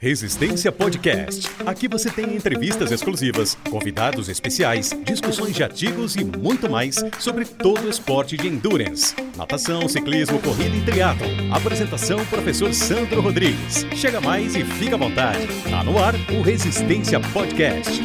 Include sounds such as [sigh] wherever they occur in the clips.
Resistência Podcast. Aqui você tem entrevistas exclusivas, convidados especiais, discussões de artigos e muito mais sobre todo o esporte de endurance. Natação, ciclismo, corrida e triatlon. Apresentação professor Sandro Rodrigues. Chega mais e fica à vontade. Tá no ar o Resistência Podcast.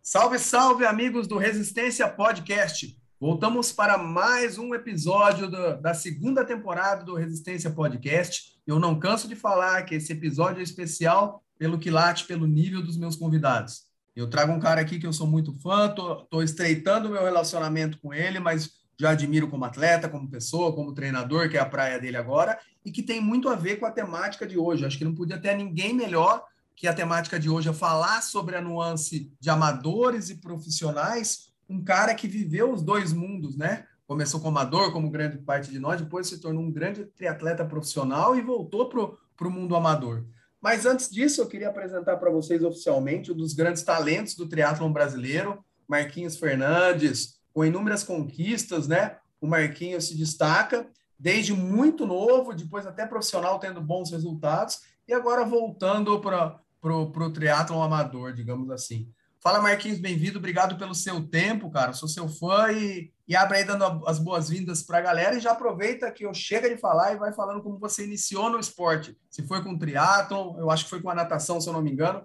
Salve, salve amigos do Resistência Podcast. Voltamos para mais um episódio do, da segunda temporada do Resistência Podcast. Eu não canso de falar que esse episódio é especial pelo quilate, pelo nível dos meus convidados. Eu trago um cara aqui que eu sou muito fã, estou estreitando o meu relacionamento com ele, mas já admiro como atleta, como pessoa, como treinador, que é a praia dele agora, e que tem muito a ver com a temática de hoje. Acho que não podia ter ninguém melhor que a temática de hoje é falar sobre a nuance de amadores e profissionais um cara que viveu os dois mundos, né? Começou como amador, como grande parte de nós, depois se tornou um grande triatleta profissional e voltou para o mundo amador. Mas antes disso, eu queria apresentar para vocês oficialmente um dos grandes talentos do triatlon brasileiro, Marquinhos Fernandes, com inúmeras conquistas, né? O Marquinhos se destaca desde muito novo, depois até profissional, tendo bons resultados, e agora voltando para o triatlon amador, digamos assim. Fala, Marquinhos, bem-vindo. Obrigado pelo seu tempo, cara. Sou seu fã e, e abre aí dando as boas-vindas para a galera e já aproveita que eu chega de falar e vai falando como você iniciou no esporte. Se foi com triatlon, eu acho que foi com a natação, se eu não me engano.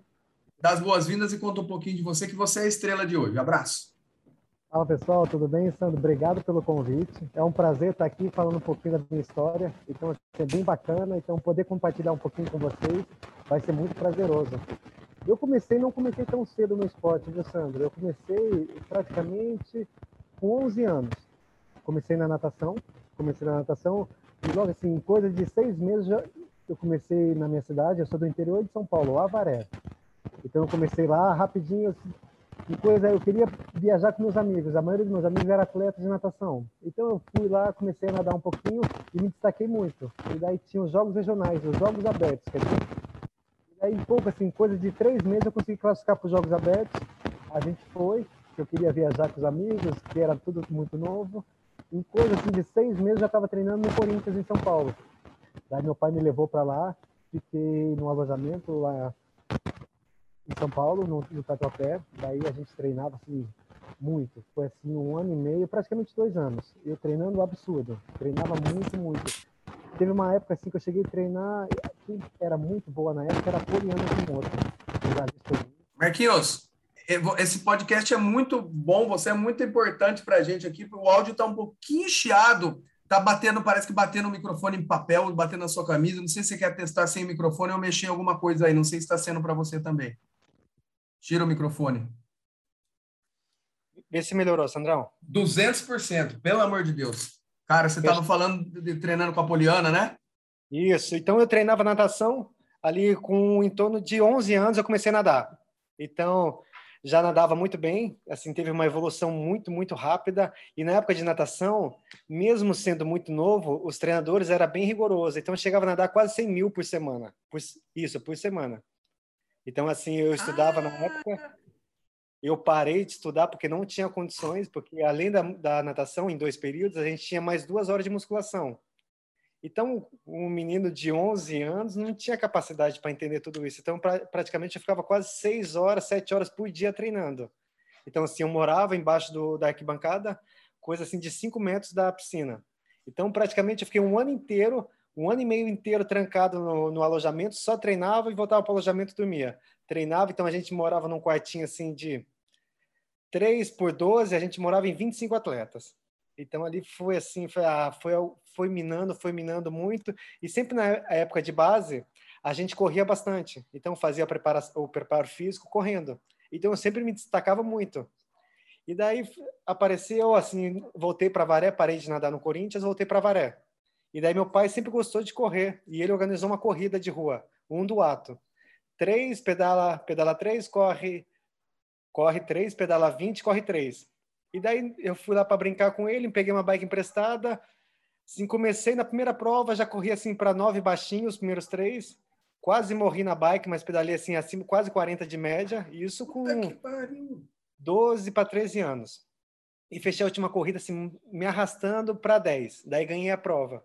Dá as boas-vindas e conta um pouquinho de você, que você é a estrela de hoje. Abraço. Fala pessoal, tudo bem? Sandro, obrigado pelo convite. É um prazer estar aqui falando um pouquinho da minha história. Então, é bem bacana. Então, poder compartilhar um pouquinho com vocês vai ser muito prazeroso. Eu comecei, não comecei tão cedo no esporte, viu, Sandro? Eu comecei praticamente com 11 anos. Comecei na natação, comecei na natação e logo assim, coisa de seis meses já eu comecei na minha cidade, eu sou do interior de São Paulo, Avaré. Então eu comecei lá rapidinho, assim, e coisa, eu queria viajar com meus amigos. A maioria dos meus amigos era atleta de natação. Então eu fui lá, comecei a nadar um pouquinho e me destaquei muito. E daí tinha os jogos regionais, os jogos abertos, quer dizer, Aí, pouco assim, coisa de três meses, eu consegui classificar para os Jogos Abertos. A gente foi, que eu queria viajar com os amigos, que era tudo muito novo. Em coisa assim, de seis meses, já estava treinando no Corinthians, em São Paulo. Daí meu pai me levou para lá, fiquei no alojamento lá em São Paulo, no, no Tatuapé. Daí a gente treinava assim, muito. Foi assim, um ano e meio, praticamente dois anos. Eu treinando absurdo. Treinava muito, muito. Teve uma época assim que eu cheguei a treinar, que era muito boa na época, era Poliana de Moto. Marquinhos, esse podcast é muito bom, você é muito importante para a gente aqui, o áudio está um pouquinho chiado, tá batendo, parece que batendo o microfone em papel, batendo na sua camisa, não sei se você quer testar sem microfone ou mexer em alguma coisa aí, não sei se está sendo para você também. Tira o microfone. Vê se melhorou, Sandrão. 200%, pelo amor de Deus. Cara, você estava falando de, treinando com a Poliana, né? Isso. Então eu treinava natação ali com em torno de 11 anos eu comecei a nadar. Então já nadava muito bem, assim teve uma evolução muito muito rápida e na época de natação, mesmo sendo muito novo, os treinadores era bem rigoroso. Então eu chegava a nadar quase 100 mil por semana, por, isso por semana. Então assim eu estudava ah. na época eu parei de estudar porque não tinha condições, porque além da, da natação, em dois períodos, a gente tinha mais duas horas de musculação. Então, um menino de 11 anos não tinha capacidade para entender tudo isso. Então, pra, praticamente, eu ficava quase seis horas, sete horas por dia treinando. Então, assim, eu morava embaixo do, da arquibancada, coisa assim de cinco metros da piscina. Então, praticamente, eu fiquei um ano inteiro, um ano e meio inteiro trancado no, no alojamento, só treinava e voltava para o alojamento e dormia. Treinava, então a gente morava num quartinho assim de 3 por 12, a gente morava em 25 atletas. Então ali foi assim, foi, foi, foi minando, foi minando muito. E sempre na época de base, a gente corria bastante. Então fazia o preparo físico correndo. Então eu sempre me destacava muito. E daí apareceu assim, voltei para Varé, parei de nadar no Corinthians, voltei para Varé. E daí meu pai sempre gostou de correr e ele organizou uma corrida de rua, um do ato. Três, pedala, pedala três, corre corre 3, pedala 20, corre 3. E daí eu fui lá para brincar com ele, peguei uma bike emprestada. Assim, comecei na primeira prova, já corri assim para 9 baixinhos, os primeiros três. Quase morri na bike, mas pedalei assim acima, quase 40 de média. Isso com 12 para 13 anos. E fechei a última corrida assim, me arrastando para 10. Daí ganhei a prova.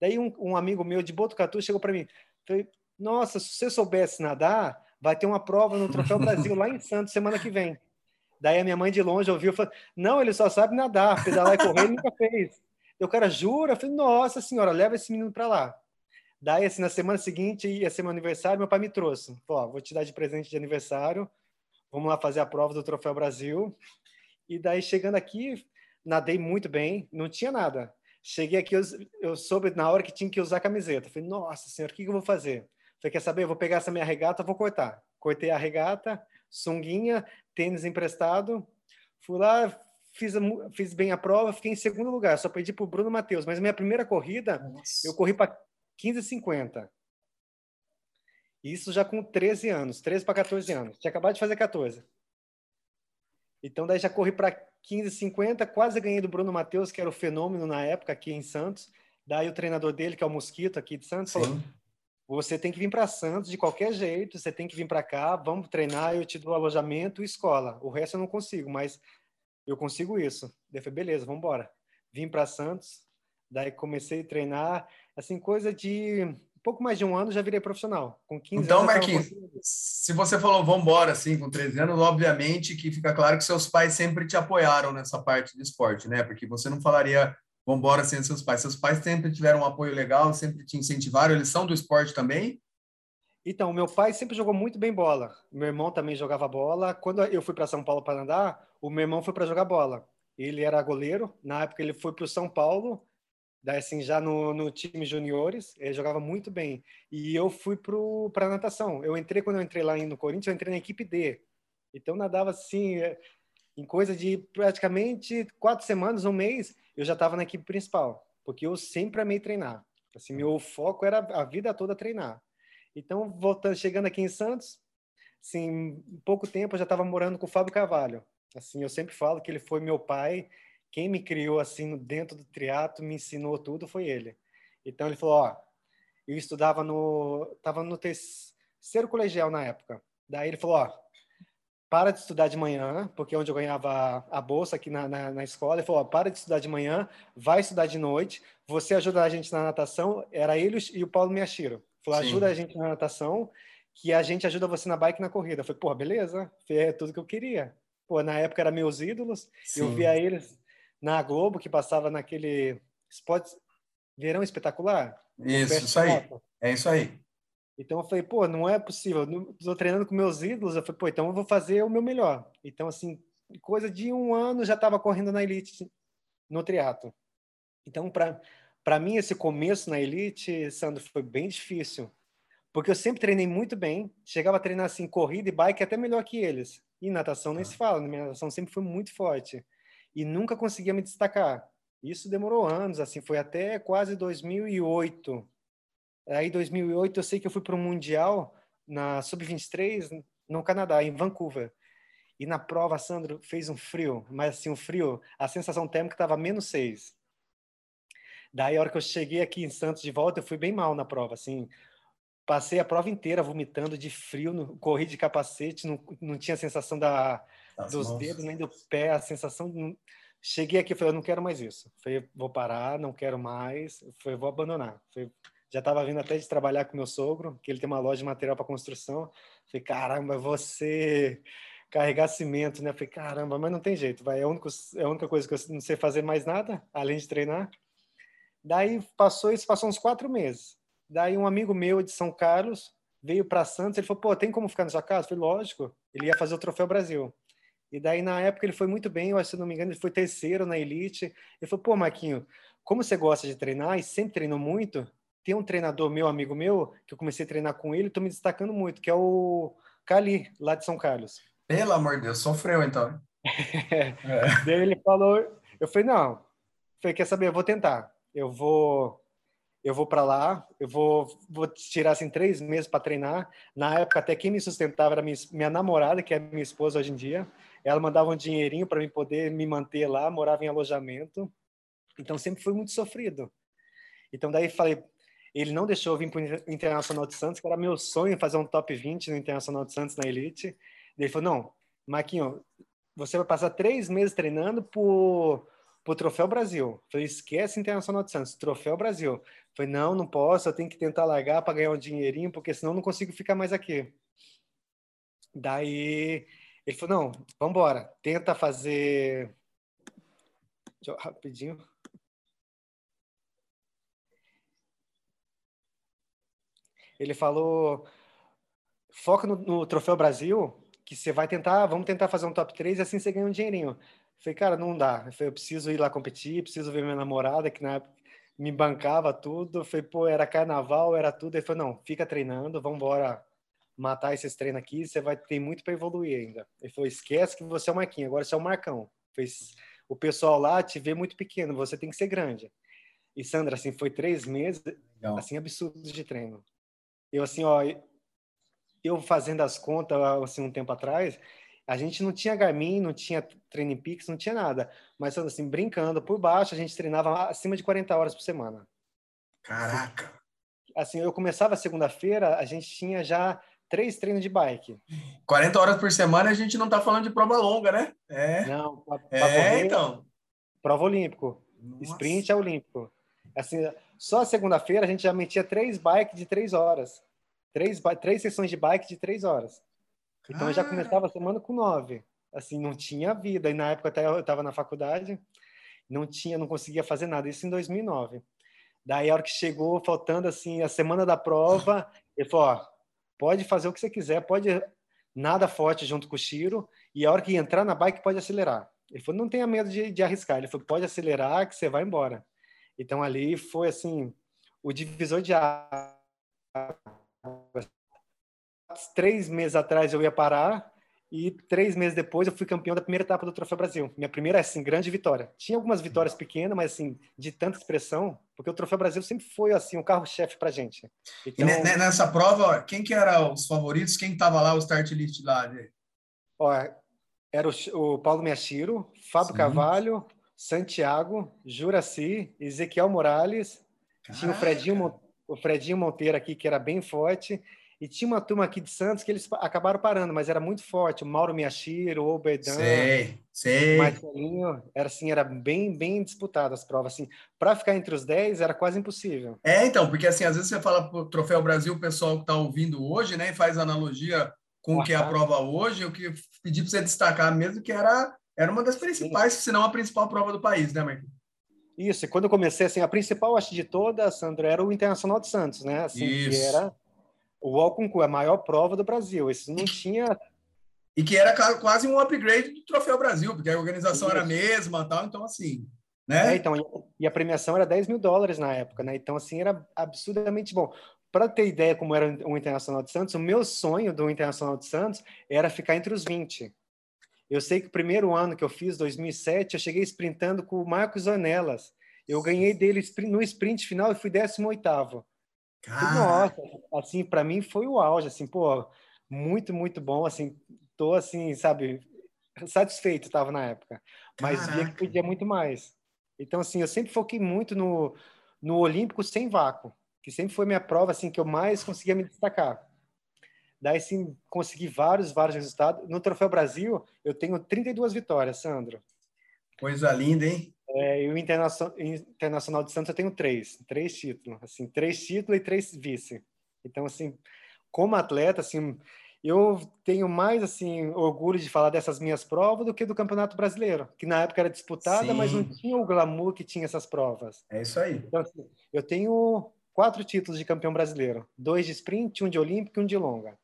Daí um, um amigo meu de Botucatu chegou para mim, falei, Nossa, se você soubesse nadar, vai ter uma prova no Troféu Brasil lá em Santos semana que vem. Daí a minha mãe de longe ouviu e falou: Não, ele só sabe nadar, pedalar e correr ele nunca fez. Eu, cara, jura? Eu falei: Nossa senhora, leva esse menino para lá. Daí, assim, na semana seguinte, ia ser meu aniversário, meu pai me trouxe. Falou: Vou te dar de presente de aniversário, vamos lá fazer a prova do Troféu Brasil. E daí, chegando aqui, nadei muito bem, não tinha nada. Cheguei aqui, eu, eu soube na hora que tinha que usar camiseta. Falei, nossa senhora, o que, que eu vou fazer? Falei, quer saber? Eu vou pegar essa minha regata, vou cortar. Cortei a regata, sunguinha, tênis emprestado. Fui lá, fiz, fiz bem a prova, fiquei em segundo lugar. Só perdi para o Bruno Matheus. Mas minha primeira corrida, nossa. eu corri para 15,50. Isso já com 13 anos, 13 para 14 anos. Tinha acabado de fazer 14. Então, daí já corri para 15,50, quase ganhei do Bruno Matheus, que era o fenômeno na época aqui em Santos. Daí o treinador dele, que é o Mosquito aqui de Santos, Sim. falou: você tem que vir para Santos de qualquer jeito, você tem que vir para cá, vamos treinar, eu te dou alojamento e escola. O resto eu não consigo, mas eu consigo isso. Daí falei, beleza, vamos embora. Vim para Santos, daí comecei a treinar, assim, coisa de pouco mais de um ano já virei profissional. Com 15 então, anos. Marquinhos, se você falou vamos embora assim com 13 anos, obviamente que fica claro que seus pais sempre te apoiaram nessa parte de esporte, né? Porque você não falaria vamos embora sem seus pais. Seus pais sempre tiveram um apoio legal, sempre te incentivaram, eles são do esporte também? Então, meu pai sempre jogou muito bem bola. Meu irmão também jogava bola. Quando eu fui para São Paulo para andar, o meu irmão foi para jogar bola. Ele era goleiro. Na época, ele foi para o São Paulo daí assim já no, no time juniores ele jogava muito bem e eu fui para natação eu entrei quando eu entrei lá no Corinthians eu entrei na equipe D então nadava assim em coisa de praticamente quatro semanas um mês eu já estava na equipe principal porque eu sempre amei treinar assim meu foco era a vida toda treinar então voltando chegando aqui em Santos assim em pouco tempo eu já estava morando com o Fábio Carvalho assim eu sempre falo que ele foi meu pai quem me criou assim dentro do triatlo, me ensinou tudo foi ele. Então ele falou, ó, eu estudava no, tava no terceiro colegial na época. Daí ele falou, ó, para de estudar de manhã, porque é onde eu ganhava a bolsa aqui na, na, na escola, ele falou, ó, para de estudar de manhã, vai estudar de noite, você ajuda a gente na natação, era ele e o Paulo Miyashiro. Falou, Sim. ajuda a gente na natação, que a gente ajuda você na bike e na corrida. Eu falei, pô, beleza, é tudo que eu queria. Pô, na época eram meus ídolos, Sim. eu via eles na Globo, que passava naquele Spot Verão Espetacular. Isso, isso aí. É isso aí. Então eu falei, pô, não é possível. Estou treinando com meus ídolos. Eu falei, pô, então eu vou fazer o meu melhor. Então, assim, coisa de um ano já estava correndo na elite no triatlo. Então, para mim, esse começo na elite, Sandro, foi bem difícil. Porque eu sempre treinei muito bem. Chegava a treinar, assim, corrida e bike até melhor que eles. E natação nem se fala. Né? Minha natação sempre foi muito forte e nunca conseguia me destacar. Isso demorou anos, assim, foi até quase 2008. Aí, 2008, eu sei que eu fui para um Mundial na Sub-23 no Canadá, em Vancouver. E na prova, Sandro, fez um frio, mas assim, um frio, a sensação térmica estava menos 6. Daí, a hora que eu cheguei aqui em Santos de volta, eu fui bem mal na prova, assim, passei a prova inteira vomitando de frio, no, corri de capacete, não, não tinha a sensação da, dos mãos. dedos nem do pé, a sensação. Cheguei aqui e falei, eu não quero mais isso. Falei, vou parar, não quero mais. Falei, vou abandonar. Falei, já estava vindo até de trabalhar com meu sogro, que ele tem uma loja de material para construção. Falei, caramba, você carregar cimento, né? Falei, caramba, mas não tem jeito, vai. É a, única, é a única coisa que eu não sei fazer mais nada, além de treinar. Daí passou isso, passou uns quatro meses. Daí um amigo meu de São Carlos veio para Santos, ele falou, pô, tem como ficar na sua casa? Falei, lógico. Ele ia fazer o Troféu Brasil. E daí, na época, ele foi muito bem, eu acho, se não me engano, ele foi terceiro na elite. Ele falou, pô, Marquinho, como você gosta de treinar e sempre treinou muito, tem um treinador meu, amigo meu, que eu comecei a treinar com ele, estou me destacando muito, que é o Cali, lá de São Carlos. Pelo amor de Deus, sofreu então. é. [laughs] Daí ele falou, eu falei, não, eu falei, quer saber, eu vou tentar. Eu vou eu vou para lá, eu vou, vou tirar assim três meses para treinar. Na época até quem me sustentava era minha, minha namorada, que é minha esposa hoje em dia. Ela mandava um dinheirinho para mim poder me manter lá, morava em alojamento. Então sempre foi muito sofrido. Então daí falei, ele não deixou eu vir para o Internacional de Santos, que era meu sonho fazer um top 20 no Internacional de Santos na Elite. Ele falou, não, Marquinho, você vai passar três meses treinando por, pro Troféu Brasil. Falei, esquece Internacional de Santos, Troféu Brasil. Falei, não, não posso, eu tenho que tentar largar para ganhar um dinheirinho, porque senão não consigo ficar mais aqui. Daí ele falou, não, vamos embora, tenta fazer... Eu, rapidinho. Ele falou, foca no, no Troféu Brasil, que você vai tentar, vamos tentar fazer um top 3 e assim você ganha um dinheirinho. Falei, cara, não dá. Eu, falei, eu preciso ir lá competir, preciso ver minha namorada, que na época me bancava tudo. Eu falei, pô, era carnaval, era tudo. Ele falou, não, fica treinando, vamos embora matar esses treinos aqui, você vai ter muito para evoluir ainda. Ele falou, esquece que você é o Marquinhos, agora você é o Marcão. Fez, o pessoal lá te vê muito pequeno, você tem que ser grande. E Sandra, assim, foi três meses, Legal. assim, absurdos de treino. Eu, assim, ó, eu fazendo as contas, assim, um tempo atrás, a gente não tinha Garmin, não tinha Training Peaks, não tinha nada. Mas, assim, brincando, por baixo, a gente treinava acima de 40 horas por semana. Caraca! Assim, eu começava segunda-feira, a gente tinha já três treinos de bike. 40 horas por semana, a gente não tá falando de prova longa, né? É. Não, pra, pra é, correr, então. Prova olímpico. Nossa. Sprint é olímpico. Assim, só segunda-feira a gente já metia três bikes de três horas. Três, três sessões de bike de três horas. Então eu já começava a semana com nove. Assim, não tinha vida. E na época até eu estava na faculdade, não tinha, não conseguia fazer nada. Isso em 2009. Daí a hora que chegou, faltando assim a semana da prova, [laughs] ele falou: ó, pode fazer o que você quiser, pode nada forte junto com o Chiro, e a hora que entrar na bike pode acelerar. Ele falou: não tenha medo de, de arriscar. Ele falou: pode acelerar que você vai embora. Então ali foi assim o divisor de águas três meses atrás eu ia parar e três meses depois eu fui campeão da primeira etapa do Troféu Brasil. Minha primeira, assim, grande vitória. Tinha algumas vitórias pequenas, mas, assim, de tanta expressão, porque o Troféu Brasil sempre foi, assim, um carro-chefe pra gente. Então, e nessa prova, quem que era os favoritos? Quem tava lá, o start list lá? Ó, era o, o Paulo Miachiro, Fábio Sim. Carvalho, Santiago, Juraci, Ezequiel Morales, Caraca. tinha o Fredinho, o Fredinho Monteiro aqui, que era bem forte, e tinha uma turma aqui de Santos que eles acabaram parando, mas era muito forte. O Mauro Miyashiro, o Obedan, sei, sei. Marcelinho, era assim, era bem, bem disputado as provas. Assim, para ficar entre os 10 era quase impossível. É, então, porque assim, às vezes você fala pro Troféu Brasil, o pessoal que está ouvindo hoje, né, e faz analogia com o que é a prova hoje, eu que pedi para você destacar mesmo que era, era uma das principais, Sim. se não a principal prova do país, né, Marquinhos? Isso, e quando eu comecei, assim, a principal, acho, de todas, Sandro, era o Internacional de Santos, né? Assim, Isso. que era o Alconcourt, a maior prova do Brasil. Esse não tinha. E que era quase um upgrade do Troféu Brasil, porque a organização Isso. era a mesma tal, então assim. Né? É, então, e a premiação era 10 mil dólares na época, né? Então, assim, era absurdamente bom. Para ter ideia como era o Internacional de Santos, o meu sonho do Internacional de Santos era ficar entre os 20. Eu sei que o primeiro ano que eu fiz, 2007, eu cheguei sprintando com o Marcos Ornelas. Eu ganhei dele no sprint final e fui 18 nossa, assim, para mim foi o auge, assim, pô, muito, muito bom, assim, tô assim, sabe, satisfeito estava na época, mas Caraca. via que podia muito mais. Então, assim, eu sempre foquei muito no, no Olímpico sem vácuo, que sempre foi minha prova, assim, que eu mais conseguia me destacar. Daí, sim, consegui vários, vários resultados. No Troféu Brasil, eu tenho 32 vitórias, Sandro. Coisa linda, hein? É, e o Internacional de Santos eu tenho três, três títulos, assim, três títulos e três vice. Então, assim, como atleta, assim, eu tenho mais assim orgulho de falar dessas minhas provas do que do Campeonato Brasileiro, que na época era disputada, Sim. mas não tinha o glamour que tinha essas provas. É isso aí. Então, assim, eu tenho quatro títulos de campeão brasileiro, dois de sprint, um de olímpico e um de longa.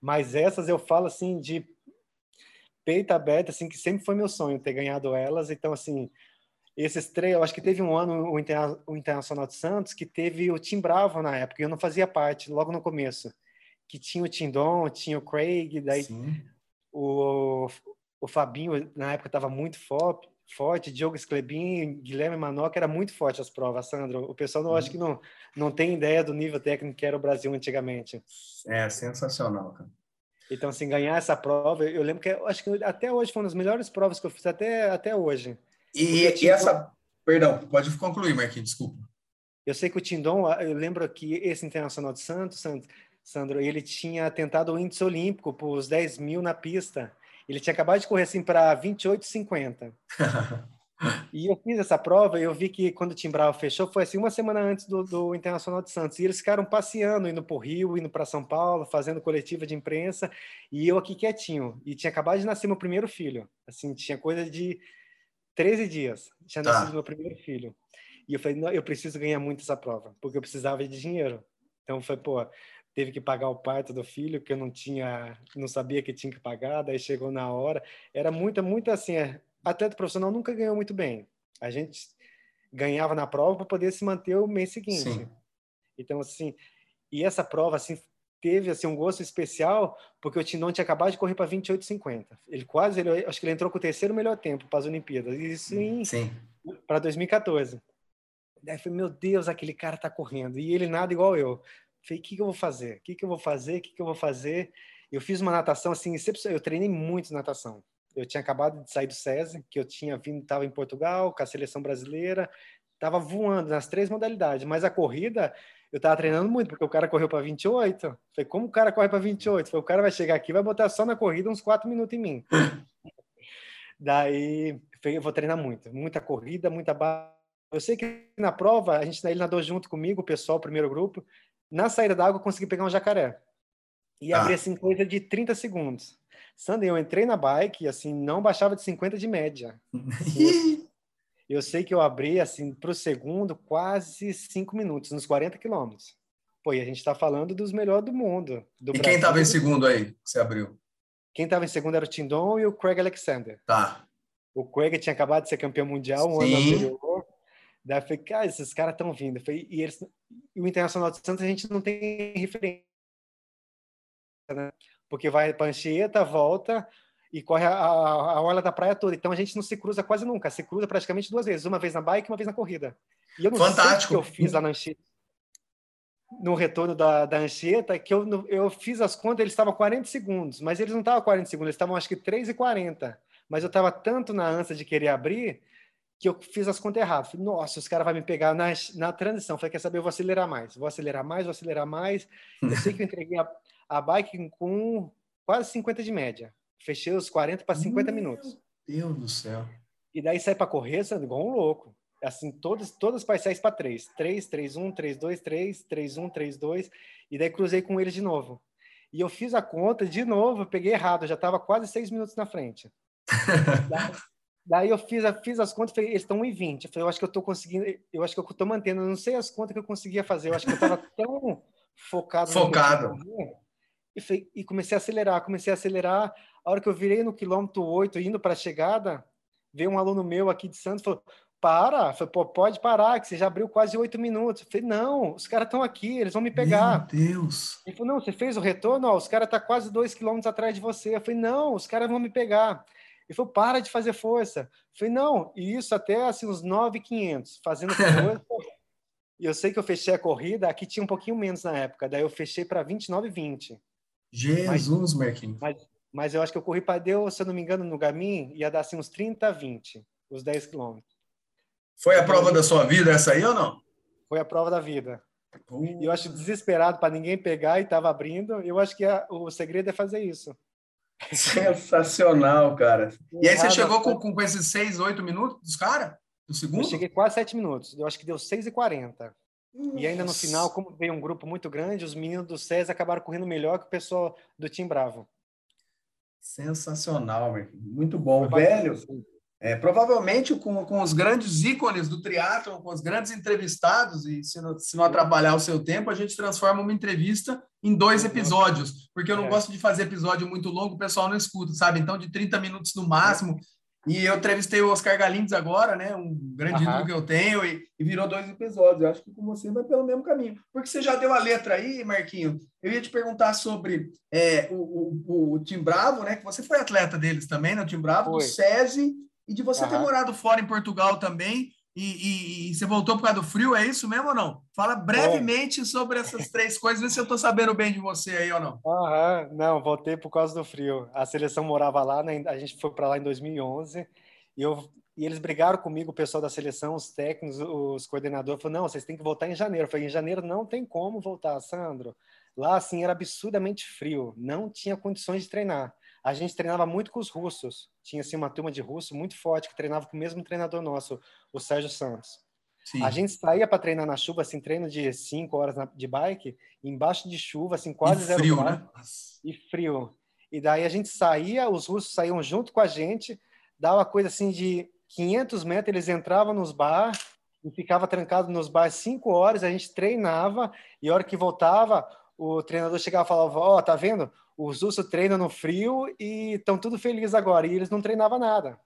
Mas essas eu falo assim de peito aberto, assim que sempre foi meu sonho ter ganhado elas. Então, assim, esses três, eu acho que teve um ano o, Interna o Internacional de Santos que teve o Tim Bravo na época, e eu não fazia parte, logo no começo, que tinha o Tindon, tinha o Craig, daí o, o Fabinho na época estava muito forte, forte, Diogo Sclebin, Guilherme Manoca, era muito forte as provas, Sandro. O pessoal não, acho que não, não tem ideia do nível técnico que era o Brasil antigamente. É, sensacional, cara. Então, assim, ganhar essa prova, eu lembro que acho que até hoje foi uma das melhores provas que eu fiz até, até hoje. E, e essa. Perdão, pode concluir, Marquinhos, desculpa. Eu sei que o Tindon, eu lembro que esse Internacional de Santos, Sandro, ele tinha tentado o índice olímpico por os 10 mil na pista. Ele tinha acabado de correr assim para 28,50. [laughs] E eu fiz essa prova e eu vi que quando o Timbral fechou, foi assim uma semana antes do, do Internacional de Santos. E eles ficaram passeando, indo para o Rio, indo para São Paulo, fazendo coletiva de imprensa. E eu aqui quietinho. E tinha acabado de nascer meu primeiro filho. Assim, tinha coisa de 13 dias. Tinha tá. nascido meu primeiro filho. E eu falei, não, eu preciso ganhar muito essa prova, porque eu precisava de dinheiro. Então foi, pô, teve que pagar o parto do filho, que eu não tinha, não sabia que tinha que pagar, daí chegou na hora. Era muita, muita assim, é, atleta profissional nunca ganhou muito bem. A gente ganhava na prova para poder se manter o mês seguinte. Sim. Então, assim, e essa prova, assim, teve assim um gosto especial porque o Tindon tinha acabado de correr para 28,50. Ele quase, ele, acho que ele entrou com o terceiro melhor tempo para as Olimpíadas. Isso em para 2014. Daí eu falei, meu Deus, aquele cara tá correndo e ele nada igual eu. Falei, o que, que eu vou fazer? O que, que eu vou fazer? O que, que eu vou fazer? Eu fiz uma natação assim, eu treinei muito natação eu tinha acabado de sair do SESI, que eu tinha vindo, estava em Portugal com a seleção brasileira, estava voando nas três modalidades, mas a corrida eu estava treinando muito, porque o cara correu para 28. Falei, como o cara corre para 28? Falei, o cara vai chegar aqui vai botar só na corrida uns quatro minutos em mim. [laughs] Daí, eu vou treinar muito, muita corrida, muita barra. Eu sei que na prova, a gente ele nadou junto comigo, o pessoal, o primeiro grupo. Na saída da água, eu consegui pegar um jacaré. E ah. abri assim, coisa de 30 segundos. Sander, eu entrei na bike e assim, não baixava de 50 de média. [laughs] eu sei que eu abri assim para o segundo quase cinco minutos, nos 40 quilômetros. Pô, e a gente está falando dos melhores do mundo. Do e Brasil. quem estava em segundo aí, que você abriu? Quem estava em segundo era o Tindon e o Craig Alexander. Tá. O Craig tinha acabado de ser campeão mundial um Sim. ano anterior. Daí eu falei, cara, esses caras estão vindo. Falei, e, eles, o Internacional de Santos a gente não tem referência. Né? porque vai para Anchieta, volta e corre a, a, a orla da praia toda. Então a gente não se cruza quase nunca, se cruza praticamente duas vezes, uma vez na bike e uma vez na corrida. E eu não Fantástico. sei o que eu fiz lá na Anchieta, no retorno da, da Anchieta, que eu, eu fiz as contas, eles estavam 40 segundos, mas eles não estavam 40 segundos, eles estavam acho que 3 e 40. Mas eu estava tanto na ânsia de querer abrir que eu fiz as contas erradas. Falei, nossa, os caras vão me pegar na, na transição. Falei, quer saber, eu vou acelerar mais, vou acelerar mais, vou acelerar mais. Eu sei que eu entreguei a, a bike com quase 50 de média. Fechei os 40 para 50 Meu minutos. Deus do céu. E daí sai para correr, sendo igual um louco. Assim, todas, todas parciais para 3. 3, 3, 1, 3, 2, 3, 3, 1, 3, 2. E daí cruzei com eles de novo. E eu fiz a conta de novo, peguei errado, já estava quase 6 minutos na frente. [laughs] daí, eu fiz, fiz as contas, falei, eles estão 1,20. Eu falei, eu acho que eu estou conseguindo, eu acho que eu estou mantendo, eu não sei as contas que eu conseguia fazer, eu acho que eu estava [laughs] tão focado. Focado. E, falei, e comecei a acelerar, comecei a acelerar. A hora que eu virei no quilômetro 8, indo para a chegada, veio um aluno meu aqui de Santos falou: para, falei, Pô, pode parar, que você já abriu quase oito minutos. Eu falei, não, os caras estão aqui, eles vão me pegar. Meu Deus. Ele falou, não, você fez o retorno? Ó, os caras estão tá quase dois quilômetros atrás de você. Eu falei, não, os caras vão me pegar. Ele falou, para de fazer força. Eu falei, não, e isso até assim, uns 9,500, fazendo [laughs] força. e eu sei que eu fechei a corrida, aqui tinha um pouquinho menos na época, daí eu fechei para 29,20. Jesus, Marquinhos. Mas, mas eu acho que eu corri para Deus, se eu não me engano, no Garmin, ia dar assim uns 30, 20, os 10 quilômetros. Foi a prova da sua vida essa aí ou não? Foi a prova da vida. Uh. Eu acho desesperado para ninguém pegar e estava abrindo. Eu acho que a, o segredo é fazer isso. [laughs] Sensacional, cara. E aí você chegou com, com esses 6, 8 minutos dos caras? Do segundo? Eu cheguei quase 7 minutos. Eu acho que deu 6 e 40. E ainda no final, como veio um grupo muito grande, os meninos do SES acabaram correndo melhor que o pessoal do Team Bravo. Sensacional, muito bom. Velho, é, provavelmente com, com os grandes ícones do triatlo, com os grandes entrevistados, e se não, se não atrapalhar o seu tempo, a gente transforma uma entrevista em dois uhum. episódios, porque eu não é. gosto de fazer episódio muito longo, o pessoal não escuta, sabe? Então, de 30 minutos no máximo, e eu entrevistei o Oscar Galindes agora, né? Um grande ídolo que eu tenho, e, e, virou dois episódios. Eu acho que com você vai pelo mesmo caminho. Porque você já deu a letra aí, Marquinho. Eu ia te perguntar sobre é, o, o, o Tim Bravo, né? Que você foi atleta deles também, né? O Tim Bravo, foi. do SESI, e de você ter morado fora em Portugal também. E, e, e, você voltou por causa do frio, é isso mesmo ou não? Fala brevemente sobre essas três coisas, vê se eu estou sabendo bem de você aí ou não. Aham, não, voltei por causa do frio. A seleção morava lá, né? a gente foi para lá em 2011 e, eu, e eles brigaram comigo, o pessoal da seleção, os técnicos, os coordenadores, falaram, não, vocês têm que voltar em janeiro. Eu falei, em janeiro não tem como voltar, Sandro. Lá, assim, era absurdamente frio, não tinha condições de treinar. A gente treinava muito com os russos. Tinha assim uma turma de russo muito forte que treinava com o mesmo treinador nosso, o Sérgio Santos. Sim. A gente saía para treinar na chuva, assim, treino de cinco horas de bike, embaixo de chuva, assim, quase e zero frio, grau, né? E frio. E daí a gente saía, os russos saíam junto com a gente, dava coisa assim de 500 metros, eles entravam nos bar e ficava trancado nos bar cinco horas, a gente treinava e a hora que voltava, o treinador chegava e falava, ó, oh, tá vendo? Os russos treinam no frio e estão tudo felizes agora. E eles não treinavam nada.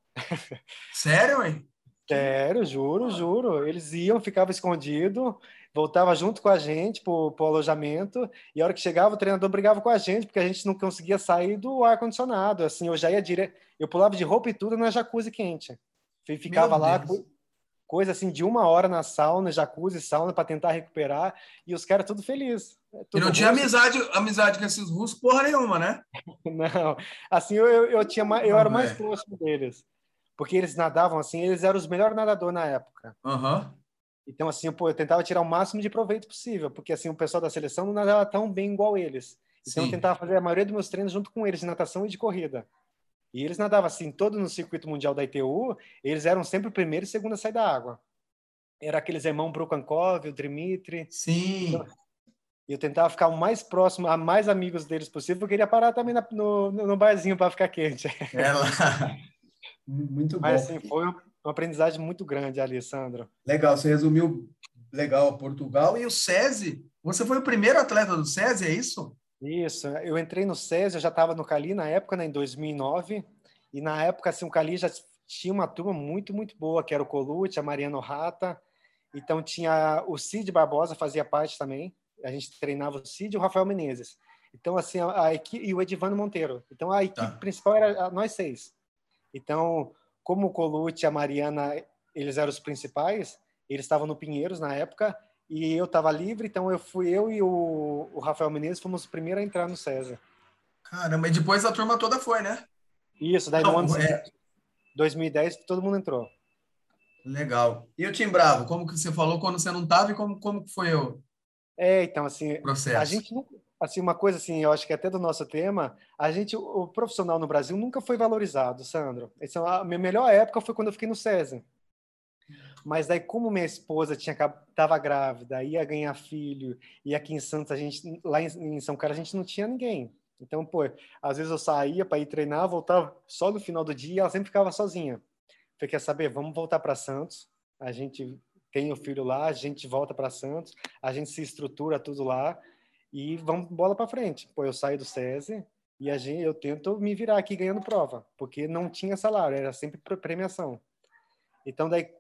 Sério, hein? Sério, juro, juro. Eles iam, ficavam escondido, voltava junto com a gente pro, pro alojamento, e a hora que chegava, o treinador brigava com a gente, porque a gente não conseguia sair do ar-condicionado. Assim, eu já ia direto. Eu pulava de roupa e tudo na jacuzzi quente. Ficava lá, coisa assim, de uma hora na sauna, jacuzzi, sauna, para tentar recuperar, e os caras tudo felizes. É tudo e não tinha amizade, amizade com esses russos, porra nenhuma, né? [laughs] não. Assim, eu, eu, eu tinha eu era mais próximo deles porque eles nadavam assim, eles eram os melhores nadadores na época. Uhum. Então, assim, pô, eu tentava tirar o máximo de proveito possível, porque assim, o pessoal da seleção não nadava tão bem igual eles. Então, Sim. eu tentava fazer a maioria dos meus treinos junto com eles, de natação e de corrida. E eles nadavam assim, todo no circuito mundial da ITU, eles eram sempre o primeiro e segundo a sair da água. Era aqueles irmãos Brukankov, o Dmitry. Sim. Então, eu tentava ficar o mais próximo, a mais amigos deles possível, eu queria parar também na, no, no barzinho para ficar quente. Ela. [laughs] Muito bom. Mas, assim, foi uma aprendizagem muito grande, Alessandro. Legal, você resumiu legal Portugal. E o SESI, você foi o primeiro atleta do SESI, é isso? Isso, eu entrei no SESI, eu já estava no Cali na época, né, em 2009, e na época, assim, o Cali já tinha uma turma muito, muito boa, que era o Colute, a Mariano Rata, então tinha o Cid Barbosa, fazia parte também, a gente treinava o Cid e o Rafael Menezes. Então, assim, a, a equipe, e o Edivano Monteiro. Então, a equipe tá. principal era nós seis. Então, como o Colucci e a Mariana, eles eram os principais, eles estavam no Pinheiros na época, e eu estava livre, então eu fui eu e o, o Rafael Menezes fomos os primeiros a entrar no César. Caramba, e depois a turma toda foi, né? Isso, daí Não, no ano é... 2010 todo mundo entrou. Legal. E o Tim Bravo, como que você falou quando você não estava e como, como foi eu? É, então, assim, Processo. a gente nunca, assim uma coisa assim, eu acho que até do nosso tema, a gente o profissional no Brasil nunca foi valorizado, Sandro. Essa é a minha melhor época foi quando eu fiquei no César. Mas daí como minha esposa tinha tava grávida, ia ganhar filho, e aqui em Santos a gente lá em, São Carlos a gente não tinha ninguém. Então, pô, às vezes eu saía para ir treinar, voltava só no final do dia, ela sempre ficava sozinha. Falei, quer saber, vamos voltar para Santos. A gente tem o filho lá, a gente volta para Santos, a gente se estrutura tudo lá e vamos bola para frente. Pô, eu saio do SESI e a gente, eu tento me virar aqui ganhando prova, porque não tinha salário, era sempre premiação. Então, daí,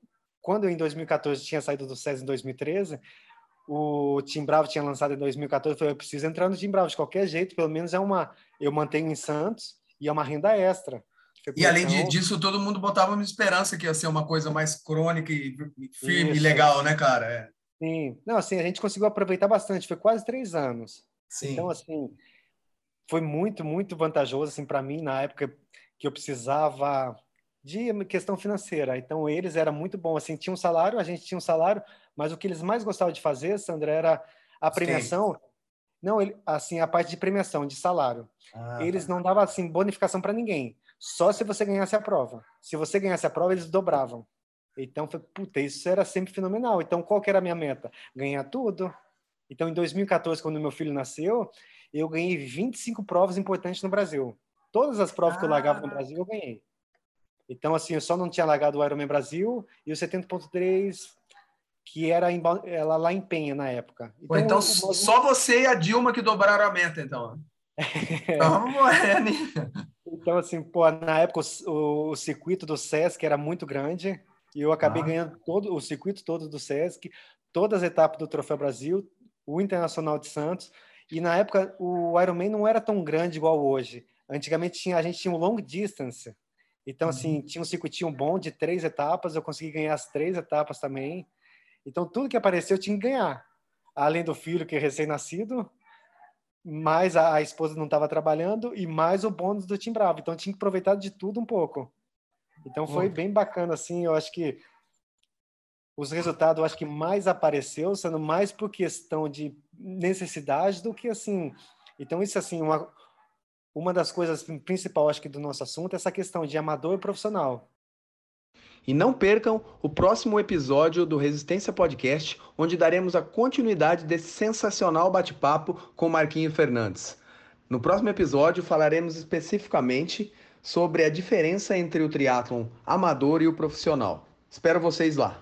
quando eu, em 2014 tinha saído do SESI em 2013, o Tim Bravo tinha lançado em 2014, eu falei, eu preciso entrar no Tim Bravo de qualquer jeito, pelo menos é uma, eu mantenho em Santos e é uma renda extra. E além então, disso, todo mundo botava uma esperança que ia ser uma coisa mais crônica e firme e legal, né, cara? É. Sim. Não, assim, a gente conseguiu aproveitar bastante. Foi quase três anos. Sim. Então, assim, foi muito, muito vantajoso, assim, para mim, na época que eu precisava de questão financeira. Então, eles era muito bom. Assim, tinha um salário, a gente tinha um salário, mas o que eles mais gostavam de fazer, Sandra, era a premiação. Sim. Não, ele, assim, a parte de premiação, de salário. Ah, eles tá. não davam, assim, bonificação para ninguém. Só se você ganhasse a prova. Se você ganhasse a prova, eles dobravam. Então, foi, puta, isso era sempre fenomenal. Então, qual que era a minha meta? Ganhar tudo. Então, em 2014, quando meu filho nasceu, eu ganhei 25 provas importantes no Brasil. Todas as provas ah. que eu largava no Brasil, eu ganhei. Então, assim, eu só não tinha largado o Ironman Brasil e o 70.3, que era em, ela lá em Penha na época. Então, então o, só você e a Dilma que dobraram a meta, então. [laughs] Então, é, né? então assim, pô, na época o, o circuito do Sesc era muito grande. E eu acabei ah. ganhando todo o circuito todo do Sesc, todas as etapas do Troféu Brasil, o Internacional de Santos. E na época o Ironman não era tão grande igual hoje. Antigamente tinha, a gente tinha um long distance. Então, assim, uhum. tinha um circuitinho bom de três etapas, eu consegui ganhar as três etapas também. Então, tudo que apareceu eu tinha que ganhar. Além do filho que é recém-nascido, mais a, a, esposa não estava trabalhando e mais o bônus do Tim Bravo. Então, tinha que aproveitar de tudo um pouco. Então foi bem bacana, assim, eu acho que os resultados, eu acho que mais apareceu, sendo mais por questão de necessidade do que, assim... Então isso, assim, uma, uma das coisas principais, acho que, do nosso assunto é essa questão de amador e profissional. E não percam o próximo episódio do Resistência Podcast, onde daremos a continuidade desse sensacional bate-papo com Marquinho Fernandes. No próximo episódio falaremos especificamente sobre a diferença entre o triatlon amador e o profissional. Espero vocês lá.